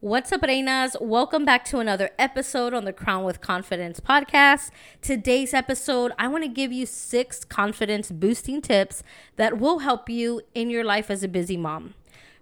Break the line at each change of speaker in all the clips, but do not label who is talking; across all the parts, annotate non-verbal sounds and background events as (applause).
What's up, Reinas? Welcome back to another episode on the Crown with Confidence podcast. Today's episode, I want to give you six confidence boosting tips that will help you in your life as a busy mom.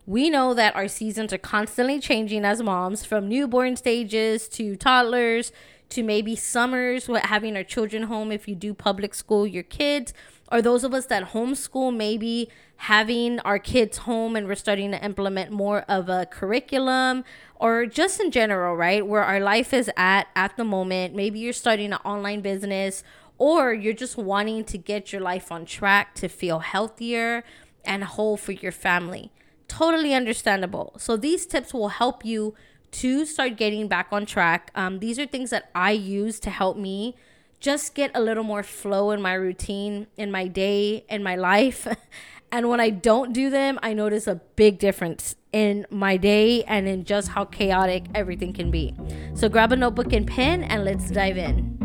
We know that our seasons are constantly changing as moms from newborn stages to toddlers to maybe summers, with having our children home if you do public school, your kids or those of us that homeschool, maybe having our kids home and we're starting to implement more of a curriculum or just in general, right? Where our life is at at the moment. Maybe you're starting an online business or you're just wanting to get your life on track to feel healthier and whole for your family. Totally understandable. So, these tips will help you to start getting back on track. Um, these are things that I use to help me just get a little more flow in my routine, in my day, in my life. (laughs) and when I don't do them, I notice a big difference in my day and in just how chaotic everything can be. So grab a notebook and pen and let's dive in.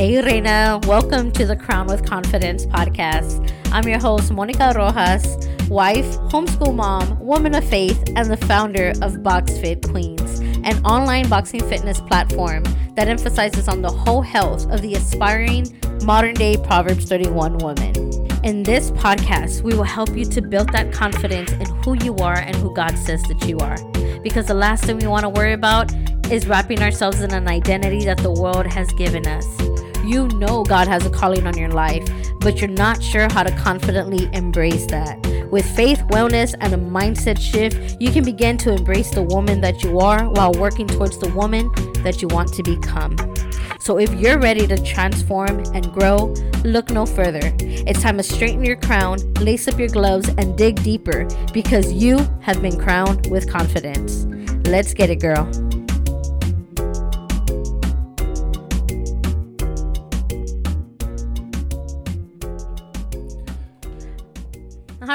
Hey, Reina, welcome to the Crown with Confidence podcast. I'm your host, Monica Rojas wife, homeschool mom, woman of faith, and the founder of BoxFit Queens, an online boxing fitness platform that emphasizes on the whole health of the aspiring modern day Proverbs 31 woman. In this podcast, we will help you to build that confidence in who you are and who God says that you are. Because the last thing we want to worry about is wrapping ourselves in an identity that the world has given us. You know God has a calling on your life, but you're not sure how to confidently embrace that. With faith, wellness, and a mindset shift, you can begin to embrace the woman that you are while working towards the woman that you want to become. So if you're ready to transform and grow, look no further. It's time to straighten your crown, lace up your gloves, and dig deeper because you have been crowned with confidence. Let's get it, girl.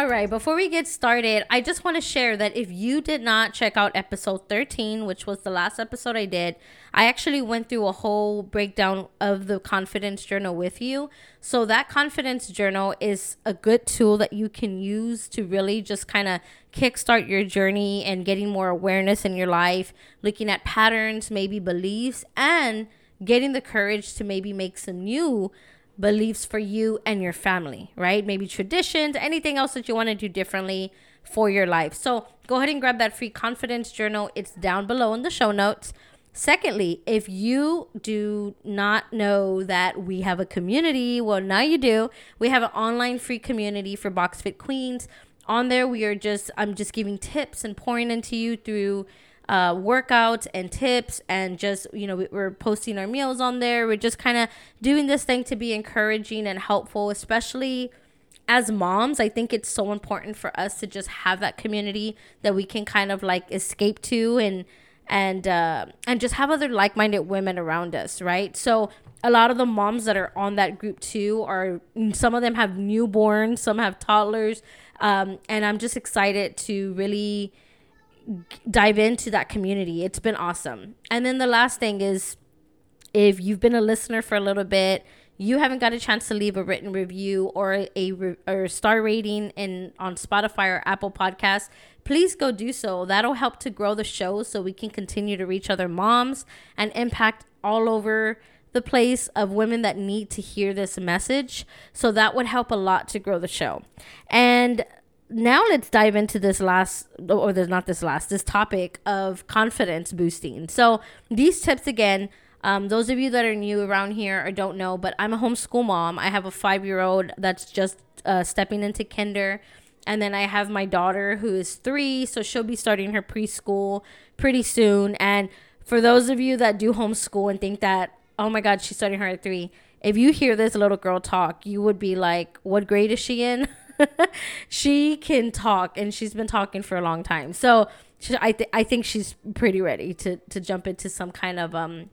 All right, before we get started, I just want to share that if you did not check out episode 13, which was the last episode I did, I actually went through a whole breakdown of the confidence journal with you. So, that confidence journal is a good tool that you can use to really just kind of kickstart your journey and getting more awareness in your life, looking at patterns, maybe beliefs, and getting the courage to maybe make some new beliefs for you and your family, right? Maybe traditions, anything else that you want to do differently for your life. So go ahead and grab that free confidence journal. It's down below in the show notes. Secondly, if you do not know that we have a community, well, now you do. We have an online free community for BoxFit Queens. On there, we are just, I'm just giving tips and pouring into you through uh, workouts and tips and just you know we're posting our meals on there. We're just kind of doing this thing to be encouraging and helpful especially as moms. I think it's so important for us to just have that community that we can kind of like escape to and and uh, and just have other like-minded women around us right? So a lot of the moms that are on that group too are some of them have newborns some have toddlers um, and i'm just excited to really dive into that community. It's been awesome. And then the last thing is if you've been a listener for a little bit, you haven't got a chance to leave a written review or a, or star rating in on Spotify or Apple Podcasts, please go do so. That'll help to grow the show so we can continue to reach other moms and impact all over the place of women that need to hear this message. So that would help a lot to grow the show. And now let's dive into this last or there's not this last this topic of confidence boosting. So these tips again um, those of you that are new around here or don't know but i'm a homeschool mom. I have a five year old that's just uh, stepping into kinder. And then i have my daughter who is three so she'll be starting her preschool pretty soon. And for those of you that do homeschool and think that oh my god she's starting her at three if you hear this little girl talk you would be like what grade is she in (laughs) (laughs) she can talk and she's been talking for a long time. So she, I, th- I think she's pretty ready to, to jump into some kind of um,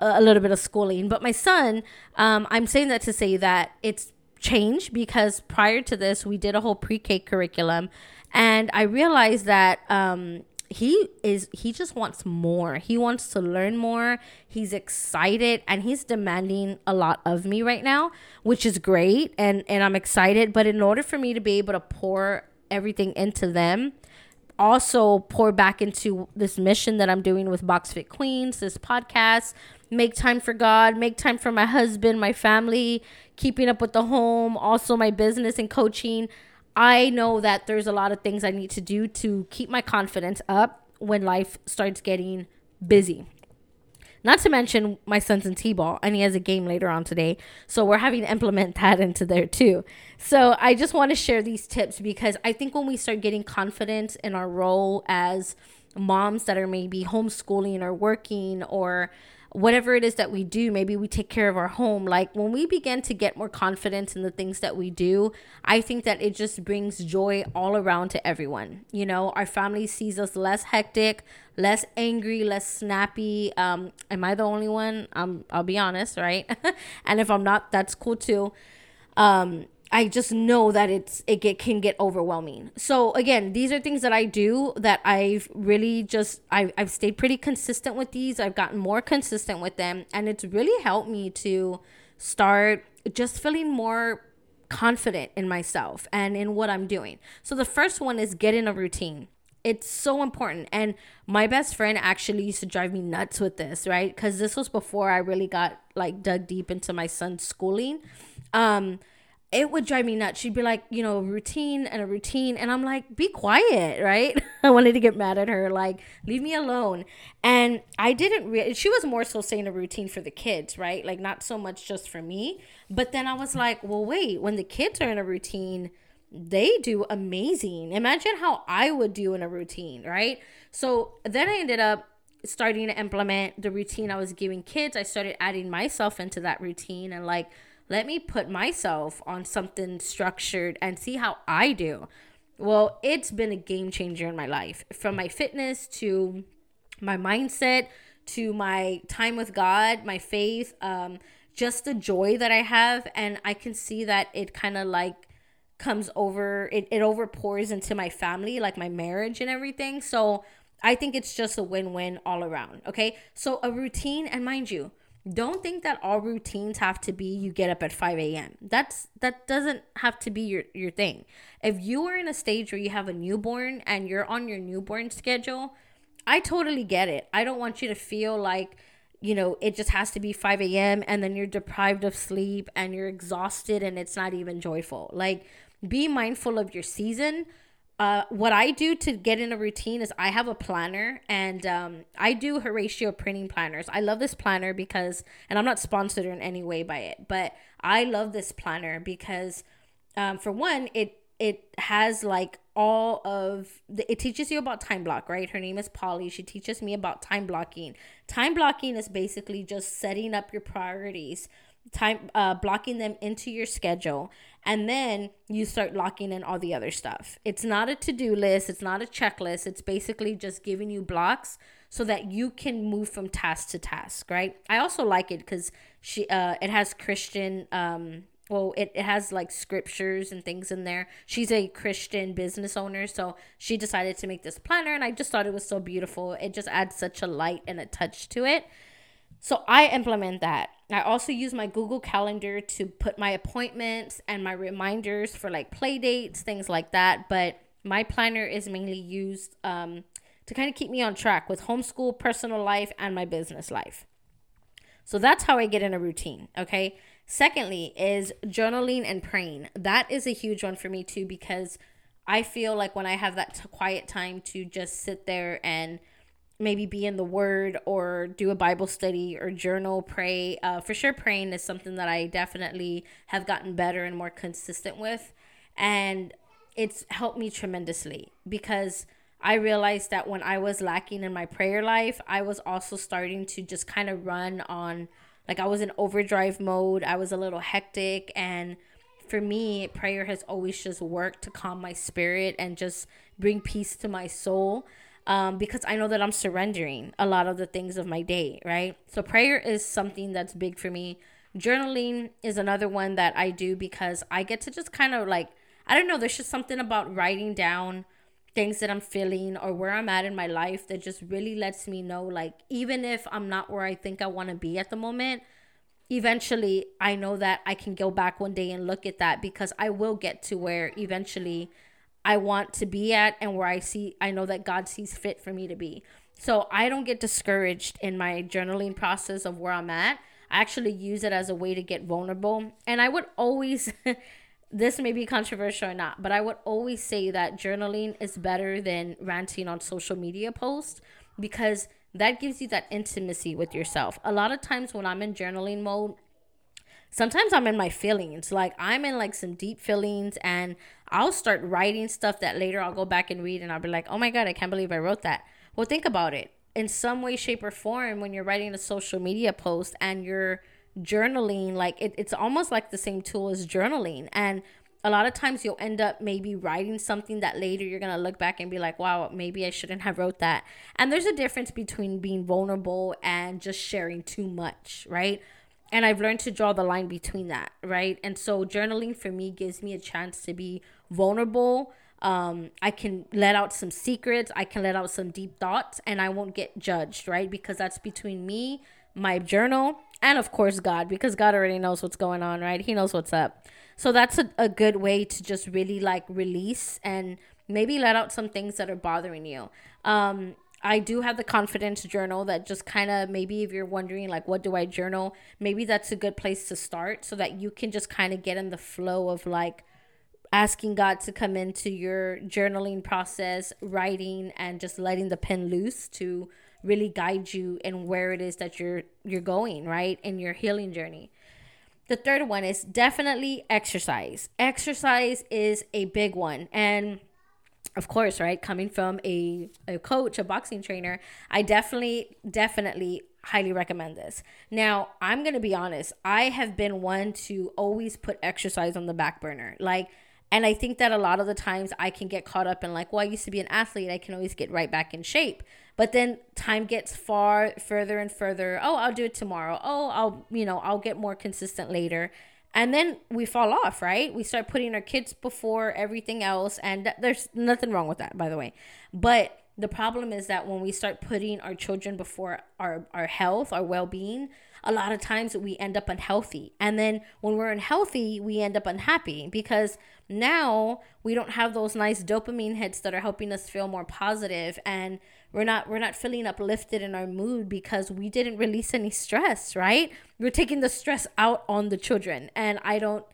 a little bit of schooling. But my son, um, I'm saying that to say that it's changed because prior to this, we did a whole pre K curriculum. And I realized that um, he is he just wants more. He wants to learn more. He's excited and he's demanding a lot of me right now, which is great and and I'm excited, but in order for me to be able to pour everything into them, also pour back into this mission that I'm doing with Box Fit Queens, this podcast, make time for God, make time for my husband, my family, keeping up with the home, also my business and coaching. I know that there's a lot of things I need to do to keep my confidence up when life starts getting busy. Not to mention, my son's in T ball and he has a game later on today. So we're having to implement (laughs) that into there too. So I just want to share these tips because I think when we start getting confidence in our role as moms that are maybe homeschooling or working or whatever it is that we do, maybe we take care of our home. Like when we begin to get more confidence in the things that we do, I think that it just brings joy all around to everyone. You know, our family sees us less hectic, less angry, less snappy. Um, am I the only one? Um, I'll be honest, right? (laughs) and if I'm not, that's cool too. Um, I just know that it's it get, can get overwhelming. So again, these are things that I do that I've really just I've, I've stayed pretty consistent with these. I've gotten more consistent with them, and it's really helped me to start just feeling more confident in myself and in what I'm doing. So the first one is get in a routine. It's so important. And my best friend actually used to drive me nuts with this, right? Because this was before I really got like dug deep into my son's schooling. Um, it would drive me nuts. She'd be like, you know, routine and a routine. And I'm like, be quiet, right? (laughs) I wanted to get mad at her, like, leave me alone. And I didn't really, she was more so saying a routine for the kids, right? Like, not so much just for me. But then I was like, well, wait, when the kids are in a routine, they do amazing. Imagine how I would do in a routine, right? So then I ended up starting to implement the routine I was giving kids. I started adding myself into that routine and like, let me put myself on something structured and see how I do. Well, it's been a game changer in my life from my fitness to my mindset to my time with God, my faith, um, just the joy that I have. And I can see that it kind of like comes over, it, it overpours into my family, like my marriage and everything. So I think it's just a win win all around. Okay. So a routine, and mind you, don't think that all routines have to be you get up at 5 a.m that's that doesn't have to be your your thing. If you are in a stage where you have a newborn and you're on your newborn schedule i totally get it. I don't want you to feel like you know it just has to be 5 a.m and then you're deprived of sleep and you're exhausted and it's not even joyful. Like be mindful of your season uh, what I do to get in a routine is I have a planner and um, I do Horacio printing planners. I love this planner because, and I'm not sponsored in any way by it, but I love this planner because, um, for one, it it has like all of the, it teaches you about time block right? Her name is polly. She teaches me about time blocking. Time blocking is basically just setting up your priorities time uh, blocking them into your schedule and then you start locking in all the other stuff. It's not a to-do list. It's not a checklist. It's basically just giving you blocks so that you can move from task to task right? I also like it because she uh it has christian um well it, it has like scriptures and things in there. She's a christian business owner so she decided to make this planner and i just thought it was so beautiful. It just adds such a light and a touch to it. So I implement that. I also use my Google Calendar to put my appointments and my reminders for like play dates, things like that. But my planner is mainly used um, to kind of keep me on track with homeschool, personal life, and my business life. So that's how I get in a routine. Okay. Secondly, is journaling and praying. That is a huge one for me too because I feel like when I have that t- quiet time to just sit there and maybe be in the word or do a bible study or journal pray uh, for sure praying is something that i definitely have gotten better and more consistent with. And it's helped me tremendously because i realized that when i was lacking in my prayer life i was also starting to just kind of run on like i was in overdrive mode i was a little hectic and for me prayer has always just worked to calm my spirit and just bring peace to my soul um, because I know that I'm surrendering a lot of the things of my day, right? So prayer is something that's big for me. Journaling is another one that I do because I get to just kind of like, I don't know, there's just something about writing down things that I'm feeling or where I'm at in my life that just really lets me know like even if I'm not where I think I want to be at the moment, eventually I know that I can go back one day and look at that because I will get to where eventually I want to be at and where I see I know that God sees fit for me to be. So I don't get discouraged in my journaling process of where I'm at. I actually use it as a way to get vulnerable. And I would always (laughs) this may be controversial or not, but I would always say that journaling is better than ranting on social media posts because that gives you that intimacy with yourself. A lot of times when I'm in journaling mode, sometimes I'm in my feelings. Like I'm in like some deep feelings and I'll start writing stuff that later I'll go back and read and I'll be like, "Oh my god, I can't believe I wrote that." Well, think about it. In some way shape or form when you're writing a social media post and you're journaling like it, it's almost like the same tool as journaling and a lot of times you'll end up maybe writing something that later you're going to look back and be like wow maybe i shouldn't have wrote that and there's a difference between being vulnerable and just sharing too much right and i've learned to draw the line between that right and so journaling for me gives me a chance to be vulnerable um, I can let out some secrets, I can let out some deep thoughts, and I won't get judged, right? Because that's between me my journal, and of course God, because God already knows what's going on, right? He knows what's up. So that's a, a good way to just really like release and maybe let out some things that are bothering you. Um, I do have the confidence journal that just kind of maybe if you're wondering like what do I journal, maybe that's a good place to start so that you can just kind of get in the flow of like asking God to come into your journaling process, writing and just letting the pen loose to really guide you in where it is that you're you're going, right? In your healing journey. The third one is definitely exercise. Exercise is a big one. And of course, right, coming from a, a coach, a boxing trainer, I definitely, definitely highly recommend this. Now, I'm going to be honest, I have been one to always put exercise on the back burner. Like, and I think that a lot of the times I can get caught up in like, well, I used to be an athlete. I can always get right back in shape. But then time gets far further and further. Oh, I'll do it tomorrow. Oh, I'll, you know, I'll get more consistent later. And then we fall off, right? We start putting our kids before everything else. And there's nothing wrong with that, by the way. But the problem is that when we start putting our children before our, our health, our well being, a lot of times we end up unhealthy. And then when we're unhealthy, we end up unhappy because now we don't have those nice dopamine hits that are helping us feel more positive and we're not we're not feeling uplifted in our mood because we didn't release any stress, right? We're taking the stress out on the children. And I don't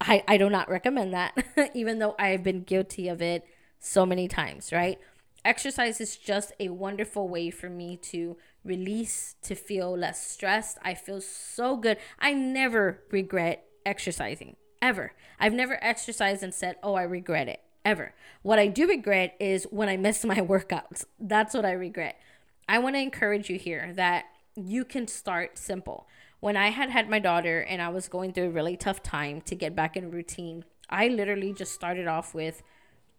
I, I do not recommend that, (laughs) even though I've been guilty of it so many times, right? Exercise is just a wonderful way for me to release, to feel less stressed. I feel so good. I never regret exercising, ever. I've never exercised and said, oh, I regret it, ever. What I do regret is when I miss (laughs) my workouts. That's what I regret. I want to encourage you here that you can start simple. When I had had my daughter and I was going through a really tough time to get back in routine, I literally just started off with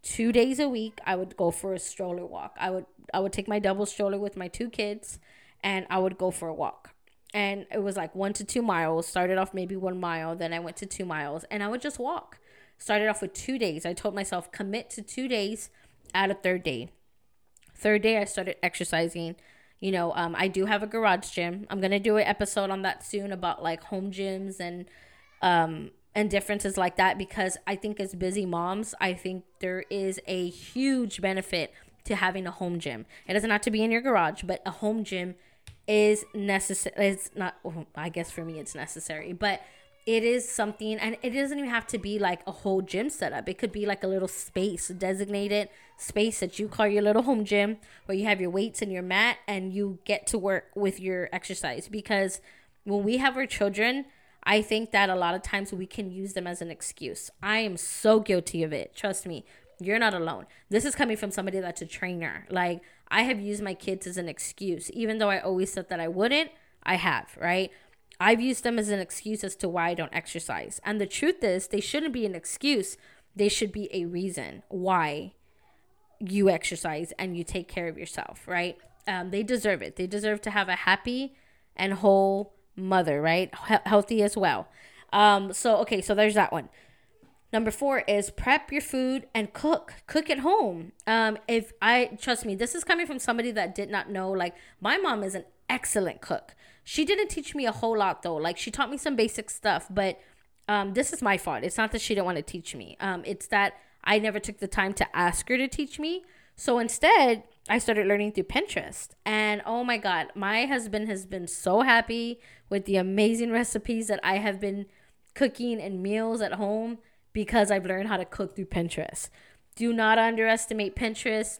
two days a week i would go for a stroller walk i would i would take my double stroller with my two kids and i would go for a walk and it was like one to two miles started off maybe one mile then i went to two miles and i would just walk started off with two days i told myself commit to two days at a third day third day i started exercising you know um, i do have a garage gym i'm gonna do an episode on that soon about like home gyms and um, and differences like that because I think as busy moms, I think there is a huge benefit to having a home gym. It doesn't have to be in your garage, but a home gym is necessary. It's not, well, I guess for me, it's necessary, but it is something, and it doesn't even have to be like a whole gym setup. It could be like a little space, designated space that you call your little home gym where you have your weights and your mat and you get to work with your exercise. Because when we have our children, I think that a lot of times we can use them as an excuse. I am so guilty of it. Trust me, you're not alone. This is coming from somebody that's a trainer. Like, I have used my kids as an excuse, even though I always said that I wouldn't. I have, right? I've used them as an excuse as to why I don't exercise. And the truth is, they shouldn't be an excuse, they should be a reason why you exercise and you take care of yourself, right? Um, they deserve it. They deserve to have a happy and whole mother, right? H- healthy as well. Um, so okay, so there's that one. Number four is prep your food and cook. Cook at home. Um, if I trust me, this is coming from somebody that did not know. Like my mom is an excellent cook. She didn't teach me a whole lot though. Like she taught me some basic stuff, but um, this is my fault. It's not that she didn't want to teach me. Um, it's that I never took the time to ask her to teach me. So instead, I started learning through Pinterest. And oh my God, my husband has been so happy with the amazing recipes that I have been cooking and meals at home because I've learned how to cook through Pinterest. Do not underestimate Pinterest.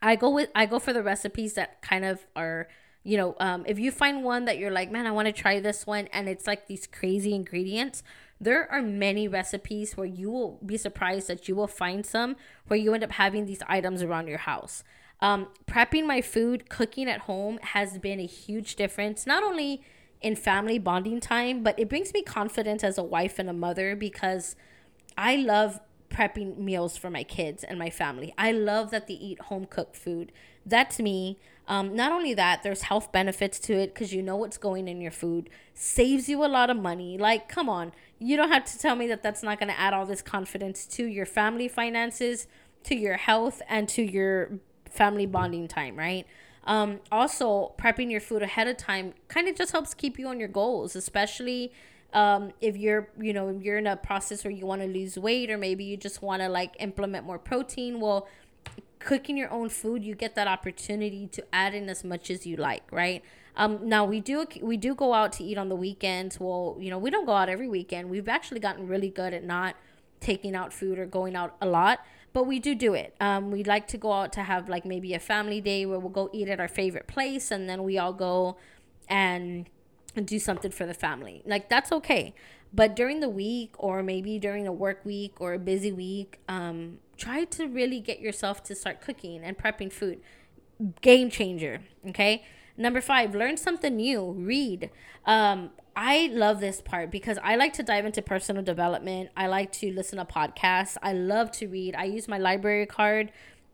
I go with I go for the recipes that kind of are, you know, um, if you find one that you're like, man, I want to try this one, and it's like these crazy ingredients. There are many recipes where you will be surprised that you will find some where you end up having these items around your house. Um, prepping my food, cooking at home has been a huge difference, not only in family bonding time, but it brings me confidence as a wife and a mother because I love prepping meals for my kids and my family. I love that they eat home cooked food. That's me. Um, not only that, there's health benefits to it because you know what's going in your food. Saves you a lot of money. Like, come on, you don't have to tell me that that's not going to add all this confidence to your family finances, to your health, and to your family bonding time, right? Um, also, prepping your food ahead of time kind of just helps keep you on your goals, especially um, if you're you know you're in a process where you want to lose weight or maybe you just want to like implement more protein well cooking your own food you get that opportunity to add in as much as you like right? Um, now we do we do go out to eat on the weekends. Well you know we don't go out every weekend. We've actually gotten really good at not taking out food or going out a lot but we do do it. Um, we like to go out to have like maybe a family day where we'll go eat at our favorite place and then we all go and and do something for the family. Like that's okay. But during the week or maybe during a work week or a busy week, um, try to really get yourself to start cooking and prepping food. Game changer. Okay. Number five, learn something new. Read. Um, I love this part because I like to dive into personal development. I like to listen to podcasts. I love to read. I use my library card.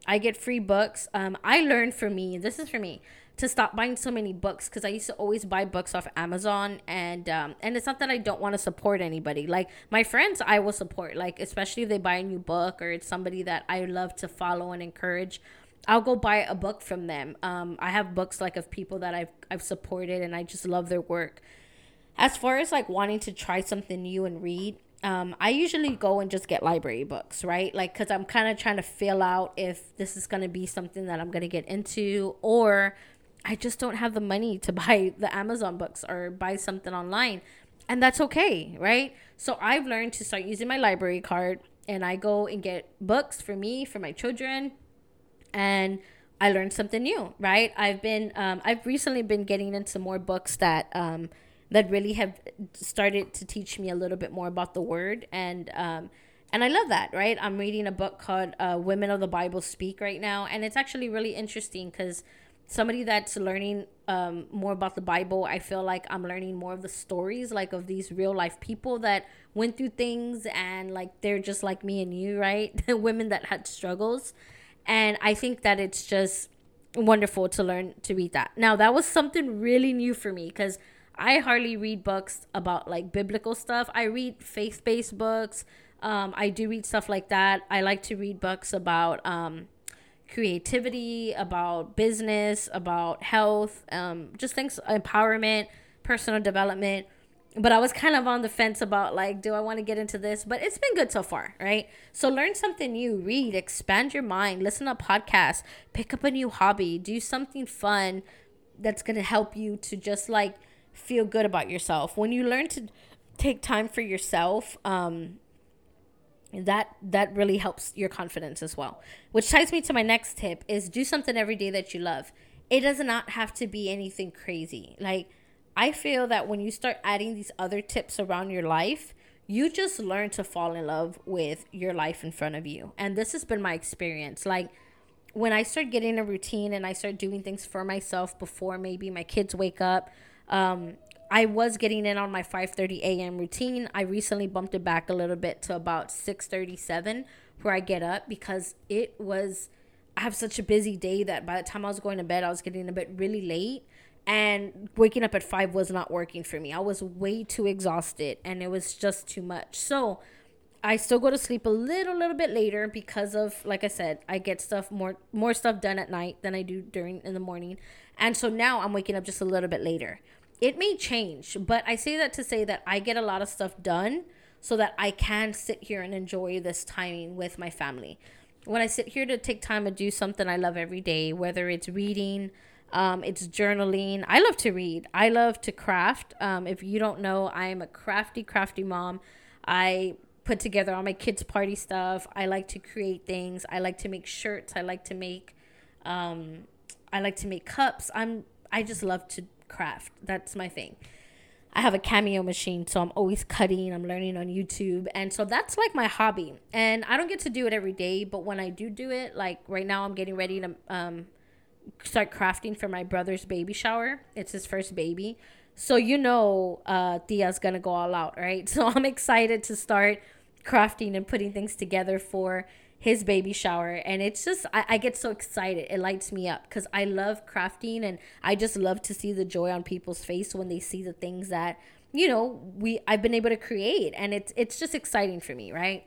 I get free books. Um, I learned for me. This is for me to stop buying so many books because I used to always buy books off Amazon and um, and it's not that I don't want to support anybody. Like my friends, I will support. Like especially if they buy a new book or it's somebody that I love to follow and encourage. I'll go buy a book from them. Um, I have books like of people that I've I've supported and I just love their work. As far as like wanting to try something new and read, um, I usually go and just get library books, right? Like, cause I'm kind of trying to feel out if this is gonna be something that I'm gonna get into, or I just don't have the money to (laughs) buy the Amazon books or buy something online. And that's okay, right? So I've learned to start using my library card and I go and get books for me, for my children, and I learned something new, right? I've been um, I've recently been getting into more books that um, that really have started to teach me a little bit more about the word and um, and I love that, right? I'm reading a book called uh, Women of the Bible Speak right now, and it's actually really interesting because somebody that's learning um, more about the Bible, I feel like I'm learning more of the stories, like of these real life people that went through things and like they're just like me and you, right? (laughs) Women that had struggles. And I think that it's just wonderful to learn to read that. Now, that was something really new for me because I hardly read books about like biblical stuff. I read faith based books. Um, I do read stuff like that. I like to read books about, um, creativity, about business, about health, um, just things, empowerment, personal development. But I was kind of on the fence about like, do I want to get into this? But it's been good so far, right? So learn something new, read, expand your mind, listen to podcasts, pick up a new hobby, do something fun that's going to help you to just like feel good about yourself. When you learn to take time for yourself, um, that that really helps your confidence as well. Which ties me to my next tip is do something every day that you love. It does not have to be anything crazy. Like i feel that when you start adding these other tips around your life you just learn to fall in love with your life in front of you. And this has been my experience. Like when i start getting a routine and i start doing things for myself before maybe my kids wake up um, I was getting in on my 5:30 a.m. routine. I recently bumped it back a little bit to about 6:37 where I get up because it was I have such a busy day that by the time I was going to bed, I was getting a bit really late and waking up at 5 was not working for me. I was way too exhausted and it was just too much. So, I still go to sleep a little little bit later because of like I said, I get stuff more more stuff done at night than I do during in the morning. And so now I'm waking up just a little bit later. It may change, but I say that to say that I get a lot of stuff done so that I can sit here and enjoy this timing with my family. When I sit here to take time to do something I love every day, whether it's reading, um, it's journaling. I love to read. I love to craft. Um, if you don't know, I am a crafty, crafty mom. I put together all my kids' party stuff. I like to create things. I like to make shirts. I like to make, um, I like to make cups. I'm. I just love to craft. That's my thing. I have a cameo machine, so I'm always cutting. I'm learning on YouTube. And so that's like my hobby. And I don't get to do it every day, but when I do do it, like right now, I'm getting ready to um, start crafting for my brother's baby shower. It's his first baby. So you know uh Tia's gonna go all out, right? (laughs) So I'm excited to start crafting and putting things together for his baby shower and it's just I, I get so excited it lights me up because i love crafting and i just love to see the joy on people's face when they see the things that you know we i've been able to create and it's it's just exciting for me right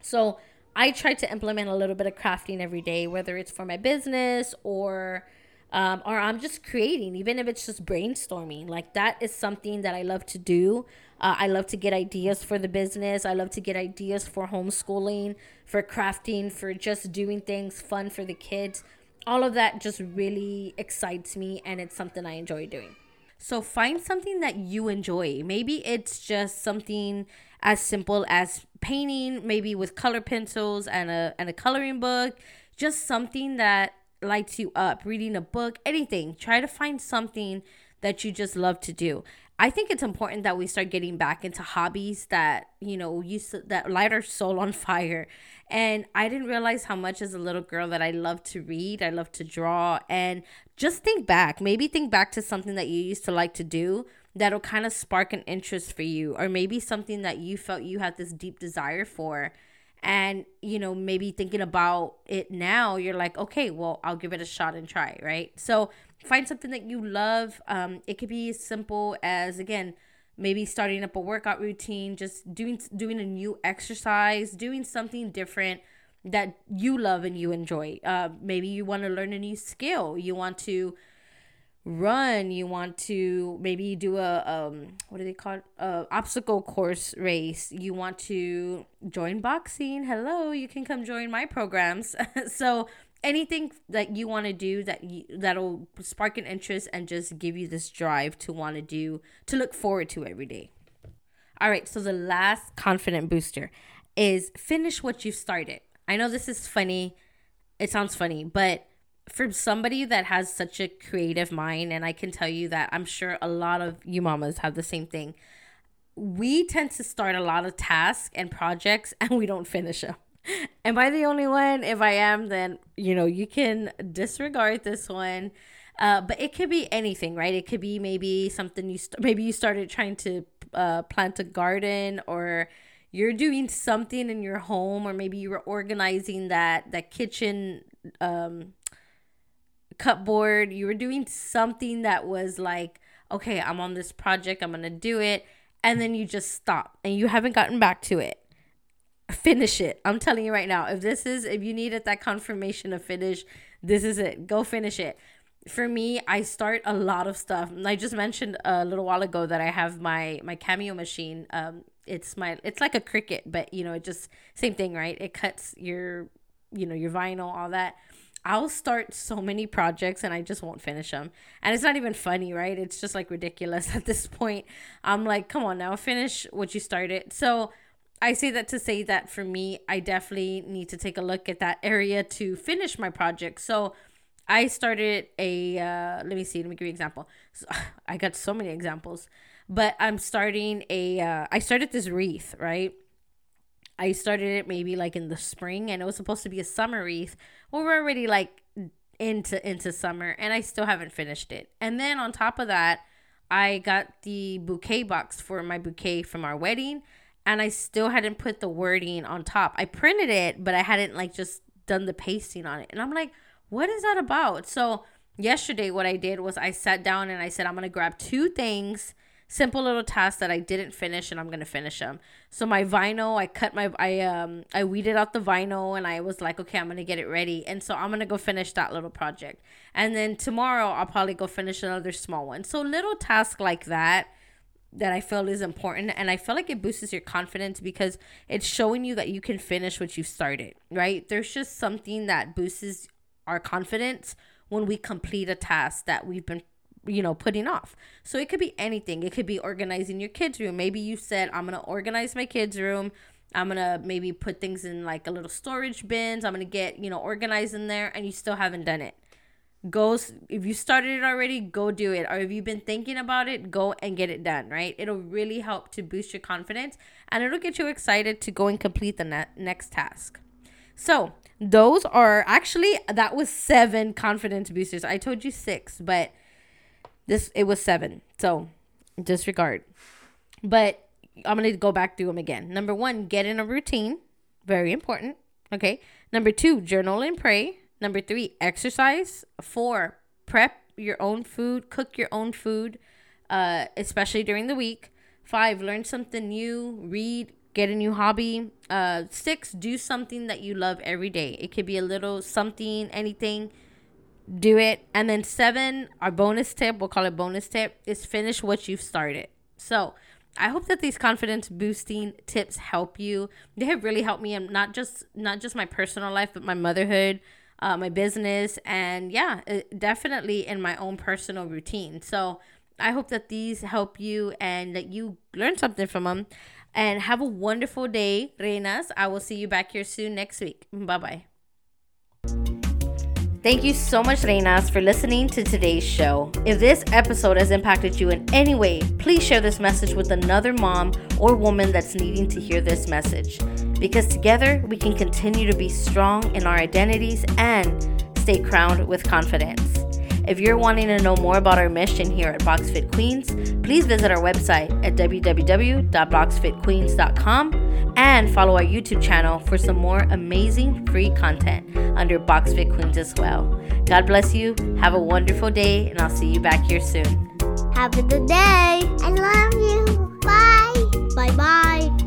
so i try to implement a little bit of crafting every day whether it's for my business or um, or I'm just creating, even if it's just brainstorming. Like that is something that I love to do. Uh, I love to get ideas for the business. I love to get ideas for homeschooling, for crafting, for just doing things fun for the kids. All of that just really excites me, and it's something I enjoy doing. So find something that you enjoy. Maybe it's just something as simple as painting, maybe with color pencils and a and a coloring book. Just something that lights you up, reading a book, anything. Try to find something that you just love to do. I think it's important that we start getting back into hobbies that, you know, used that light our soul on (laughs) fire. And I didn't realize how much as a little girl that I love to read, I love to draw, and just think back. Maybe think back to something that you used to like to do that'll kind of spark an interest for you, or maybe something that you felt you had this deep desire for and you know maybe thinking about it now you're like okay well i'll give it a shot and try right so find something that you love um, it could be as simple as again maybe starting up a workout routine just doing doing a new exercise doing something different that you love and you enjoy. Uh, maybe you want to learn a new skill. You want to run. You want to maybe do a um what do they call it? Obstacle course race. You want to join boxing. Hello you can come join my programs. (laughs) So anything that you want to do that you, that'll spark an interest and just give you this drive to want to do to look forward to every day all right so the last confident booster is finish what you've started i know this is funny it sounds funny but for somebody that has such a creative mind, and I can tell you that I'm sure a lot of you mamas have the same thing. We tend to start a lot of tasks and projects (laughs) and we don't finish them. (laughs) Am I the only one? If I am, then you know you can disregard this one. Uh, but it could be anything, right? It could be maybe something you st- maybe you started trying to uh, plant a garden, or you're doing something in your home, or maybe you were organizing that that kitchen um, cupboard, you were doing something that was like, okay, I'm on this project, I'm gonna do it, and then you just stop and you haven't gotten back to it. Finish it. I'm telling you right now, if this is, if you needed that confirmation of finish, this is it. Go finish it. For me, I start a lot of stuff. I just mentioned a little while ago that I have my my cameo machine. Um, it's my it's like a Cricut, but you know, it just same thing, right? It cuts your you know your vinyl, all that I'll start so many projects and I just won't finish them. And it's not even funny, right? It's just like ridiculous (laughs) at this point. I'm like, come on now, finish what you started. So I say that to say that for me, I definitely need to take a look at that area to finish my project. So I started a, uh, let me see, let me give you an example. So, (laughs) I got so many examples, but I'm starting a. Uh, I started this wreath, right? I started it maybe like in the spring and it was supposed to be a summer wreath. Well, we're already like into into summer and I still haven't finished it. And then on top of that, I got the bouquet box for my bouquet from our wedding and I still hadn't put the wording on top. I printed it, but I hadn't like just done the pasting on it. And I'm like, what is that about? So yesterday what I did was I sat down and I said I'm going to grab two things simple little tasks that I didn't finish and I'm gonna finish them. So my vinyl, I cut my I um I weeded out the vinyl and I was like, okay, I'm gonna get it ready. And so I'm gonna go finish that little project. And then tomorrow I'll probably go finish another small one. So little tasks like that that I feel is important. And I feel like it boosts your confidence because it's showing you that you can finish what you started, right? There's just something that boosts our confidence when we complete a task that we've been you know putting off. So it could be anything. It could be organizing your kids room. Maybe you said i'm gonna organize my kids room. I'm gonna maybe put things in like a little storage bins. I'm gonna get you know organized in there and you still haven't done it go if you started it already go do it or if you've been thinking about it go and get it done right it'll really help to boost your confidence and it'll get you excited to go and complete the ne- next task so those are actually that was seven confidence boosters i told you six but this it was seven. So disregard. But I'm gonna go back through them again. Number one, get in a routine. Very important. Okay. Number two, journal and pray. Number three, exercise. Four, prep your own food, cook your own food, uh, especially during the week. Five, learn something new, read, get a new hobby. Uh, six, do something that you love every day. It could be a little something, anything do it. And then seven, our bonus tip, we'll call it bonus tip, is finish what you've started. So I hope that these confidence boosting tips help you. They have really helped me in not just not just my personal life, but my motherhood, uh, my business, and yeah, definitely in my own personal routine. So I hope that these help you and that you learn something from them. And have a wonderful day, Reinas. I will see you back here soon next week. Bye bye. Thank you so much, Reinas, for listening to today's show. If this episode has impacted you in any way, please share this message with another mom or woman that's needing to hear this message. Because together we can continue to be strong in our identities and stay crowned with confidence. If you're wanting to know more about our mission here at BoxFit Queens, please visit our website at www.boxfitqueens.com and follow our YouTube channel for some more amazing free content under BoxFit Queens as well. God bless you. Have a wonderful day, and I'll see you back here soon.
Have a good day. I love you. Bye. Bye bye.